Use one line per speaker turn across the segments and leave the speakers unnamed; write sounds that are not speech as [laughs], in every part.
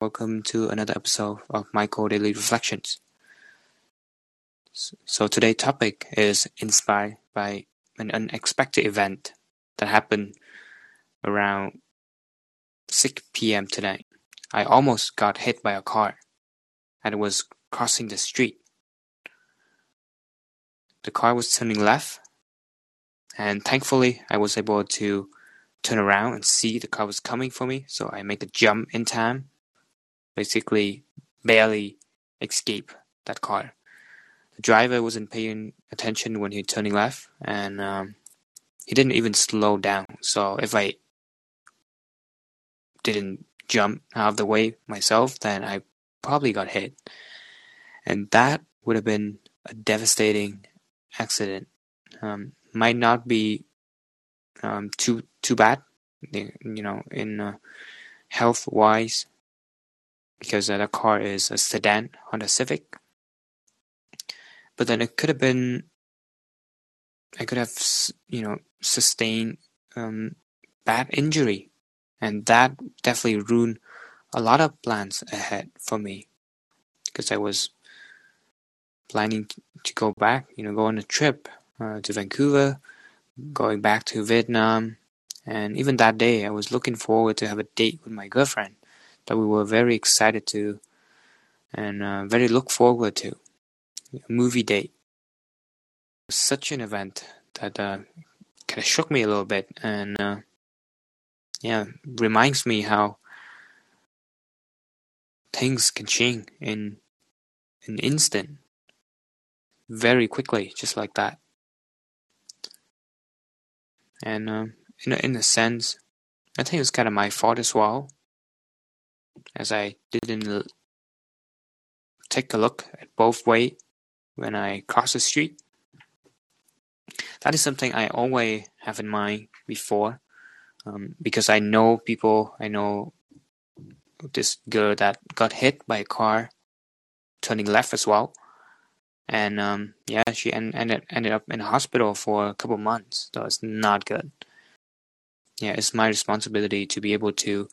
Welcome to another episode of Michael Daily Reflections. So today's topic is inspired by an unexpected event that happened around 6 p.m. tonight. I almost got hit by a car and was crossing the street. The car was turning left and thankfully I was able to turn around and see the car was coming for me, so I make the jump in time. Basically, barely escape that car. The driver wasn't paying attention when he turning left, and um, he didn't even slow down. So if I didn't jump out of the way myself, then I probably got hit, and that would have been a devastating accident. Um, might not be um, too too bad, you know, in uh, health wise, because the car is a sedan Honda Civic. But then it could have been, I could have, you know, sustained um, bad injury, and that definitely ruined a lot of plans ahead for me, because I was planning to go back, you know, go on a trip uh, to Vancouver, going back to Vietnam, and even that day, I was looking forward to have a date with my girlfriend that we were very excited to and uh, very look forward to. Movie date. Such an event that uh, kind of shook me a little bit and uh, yeah, reminds me how things can change in an instant very quickly, just like that. And um, in a, in a sense, I think it's kind of my fault as well, as I didn't take a look at both way when I cross the street. That is something I always have in mind before, um, because I know people. I know this girl that got hit by a car turning left as well, and um, yeah, she ended ended up in a hospital for a couple months. So it's not good yeah, it's my responsibility to be able to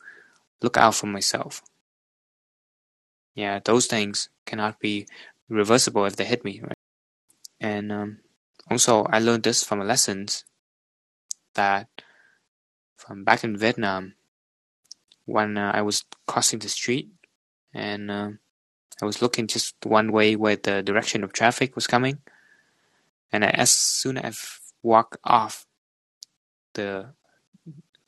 look out for myself. Yeah, those things cannot be reversible if they hit me, right? And um, also, I learned this from lessons that from back in Vietnam when uh, I was crossing the street and uh, I was looking just one way where the direction of traffic was coming. And as soon as I walked off the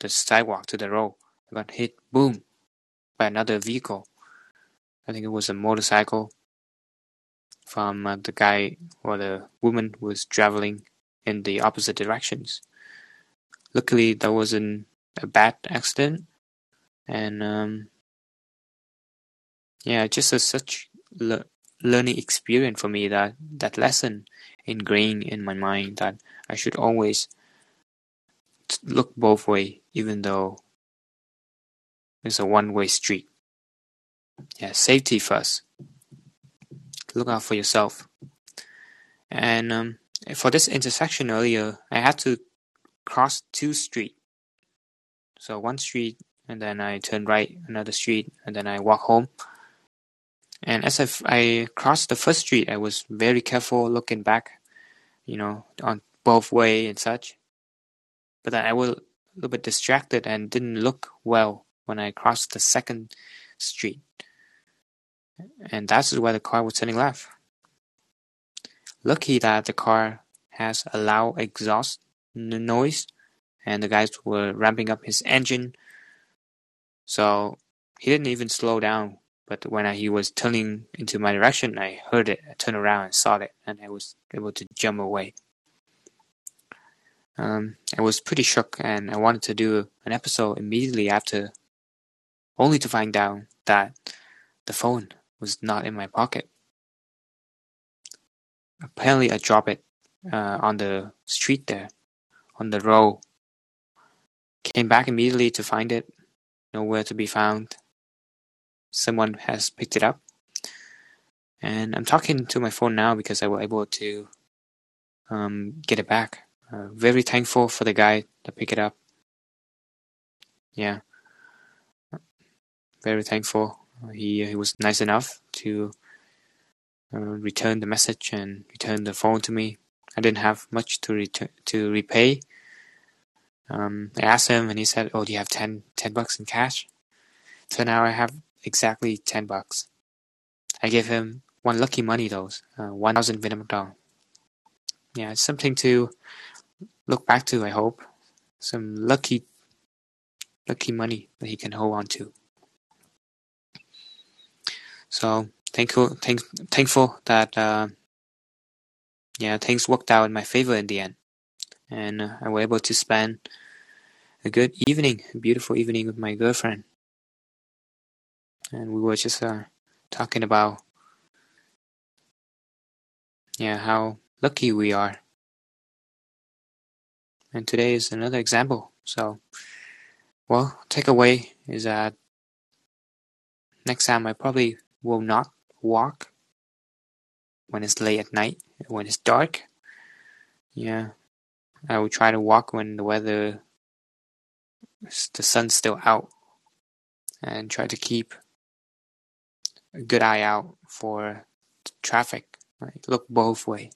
the sidewalk to the road. I got hit, boom, by another vehicle. I think it was a motorcycle from uh, the guy or the woman who was traveling in the opposite directions. Luckily, that wasn't a bad accident, and um, yeah, just a such le- learning experience for me that that lesson ingrained in my mind that I should always look both way, even though it's a one-way street. Yeah, safety first. Look out for yourself. And um, for this intersection earlier, I had to cross two street. So one street, and then I turn right, another street, and then I walk home. And as I, I crossed the first street, I was very careful looking back, you know, on both way and such but then I was a little bit distracted and didn't look well when I crossed the second street. And that's where the car was turning left. Lucky that the car has a loud exhaust noise and the guys were ramping up his engine. So he didn't even slow down. But when he was turning into my direction, I heard it. I turned around and saw it, and I was able to jump away. Um, I was pretty shook and I wanted to do an episode immediately after, only to find out that the phone was not in my pocket. Apparently, I dropped it uh, on the street there, on the road. Came back immediately to find it, nowhere to be found. Someone has picked it up. And I'm talking to my phone now because I was able to um, get it back. Uh, very thankful for the guy that picked it up. Yeah, very thankful. he he was nice enough to uh, return the message and return the phone to me. I didn't have much to return to repay. Um, I asked him, and he said, "Oh, do you have 10, 10 bucks in cash?" So now I have exactly ten bucks. I gave him one lucky money, those uh, one thousand Vietnam dong. Yeah, it's something to look back to. I hope some lucky, lucky money that he can hold on to. So thankful, thank, thankful that uh, yeah things worked out in my favor in the end, and uh, I was able to spend a good evening, a beautiful evening with my girlfriend, and we were just uh, talking about yeah how lucky we are. And today is another example. So, well, takeaway is that next time I probably will not walk when it's late at night, when it's dark. Yeah, I will try to walk when the weather, the sun's still out, and try to keep a good eye out for traffic. Right? Look both way.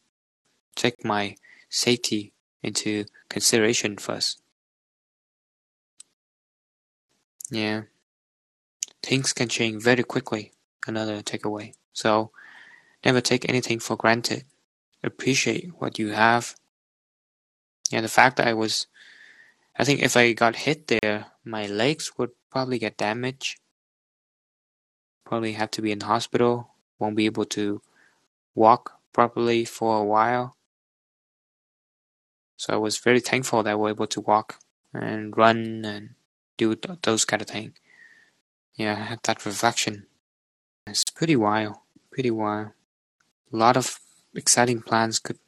Take my safety into consideration first. Yeah, things can change very quickly another takeaway. So never take anything for granted. Appreciate what you have. Yeah, the fact that I was, I think if I got hit there, my legs would probably get damaged. Probably have to be in hospital. Won't be able to walk properly for a while. So I was very thankful that I was able to walk and run and do those kind of things. Yeah, I had that reflection. It's pretty wild, pretty wild. A lot of exciting plans could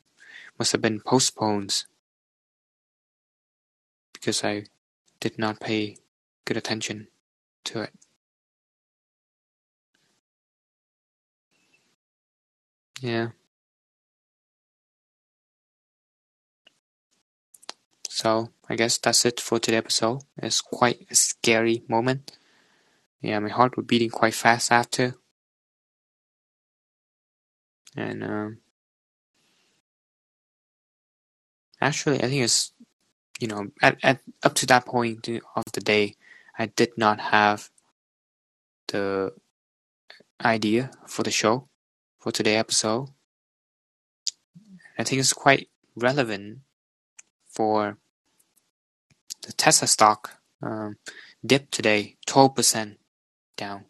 must have been postponed because I did not pay good attention to it. Yeah. So I guess that's it for today's episode. It's quite a scary moment. Yeah, my heart was beating quite fast after and um, actually, I think it's you know at, at up to that point of the day, I did not have the idea for the show for today episode. I think it's quite relevant for the Tesla stock um, dip today, twelve percent down.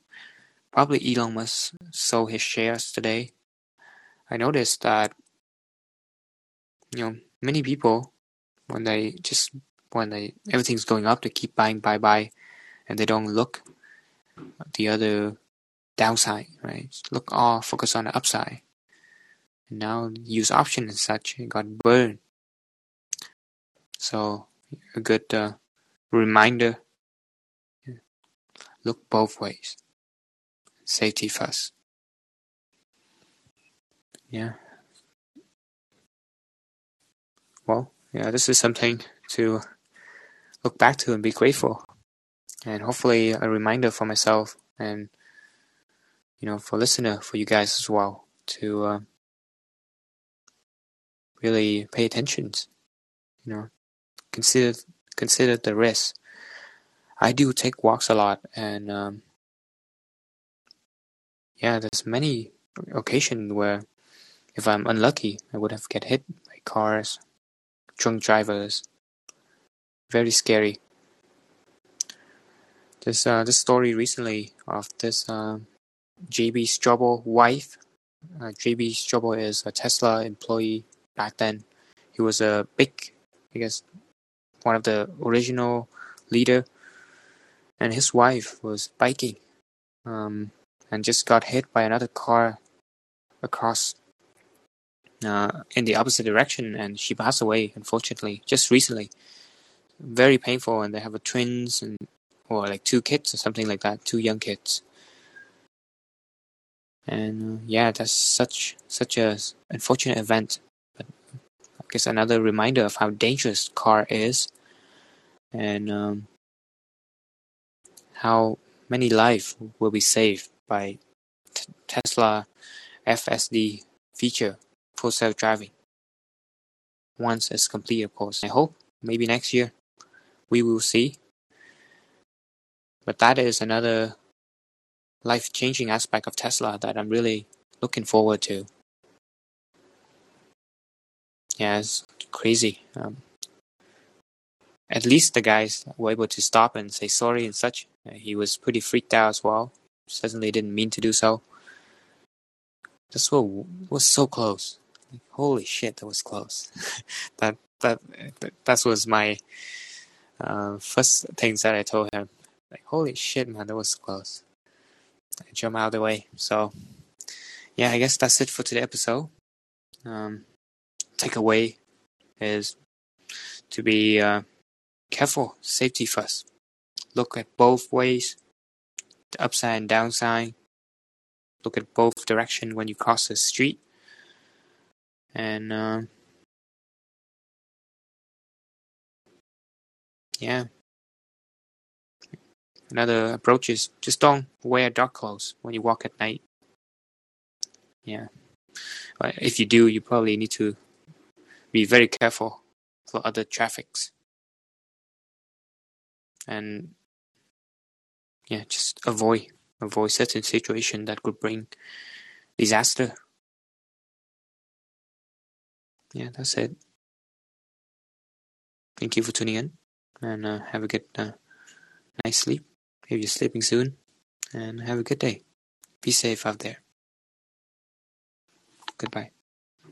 Probably Elon Musk sold his shares today I noticed that you know many people when they just when they everything's going up they keep buying buy buy and they don't look the other downside right? Look all focus on the upside. And now use option and such it got burned. So a good uh, reminder look both ways. Safety first yeah. Well, yeah, this is something to look back to and be grateful. And hopefully a reminder for myself and you know, for listener, for you guys as well, to uh, really pay attention. You know, consider consider the risk. I do take walks a lot, and um, yeah, there's many occasions where if I'm unlucky, I would have get hit by cars, drunk drivers. Very scary. This uh, this story recently of this uh, JB Straubel wife. Uh, JB Straubel is a Tesla employee back then. He was a big, I guess, one of the original leader, and his wife was biking, um, and just got hit by another car across uh, in the opposite direction, and she passed away unfortunately just recently. Very painful, and they have a twins and or like two kids or something like that, two young kids. And uh, yeah, that's such such a unfortunate event, but I guess another reminder of how dangerous car is, and um, how many lives will be saved by t- Tesla FSD feature for self-driving. Once it's complete, of course. I hope maybe next year we will see. But that is another life-changing aspect of Tesla that I'm really looking forward to. Yeah, it's crazy. Um, at least the guys were able to stop and say sorry and such. Uh, he was pretty freaked out as well. Certainly didn't mean to do so. This was so close. Holy shit, that was close. [laughs] that that that was my uh, first things that I told him. Like, holy shit, man, that was close. I jump out of the way. So, yeah, I guess that's it for today's episode. Um, takeaway is to be uh, careful, safety first. Look at both ways, the upside and downside. Look at both direction when you cross the street. And uh, yeah, another approach is just don't wear dark clothes when you walk at night. Yeah, but if you do, you probably need to be very careful for other traffics and yeah, just avoid avoid certain situation that could bring disaster. Yeah, that's it. Thank you for tuning in, and uh, have a good uh, sleep if you're sleeping soon, and have a good day. Be safe out there. Goodbye.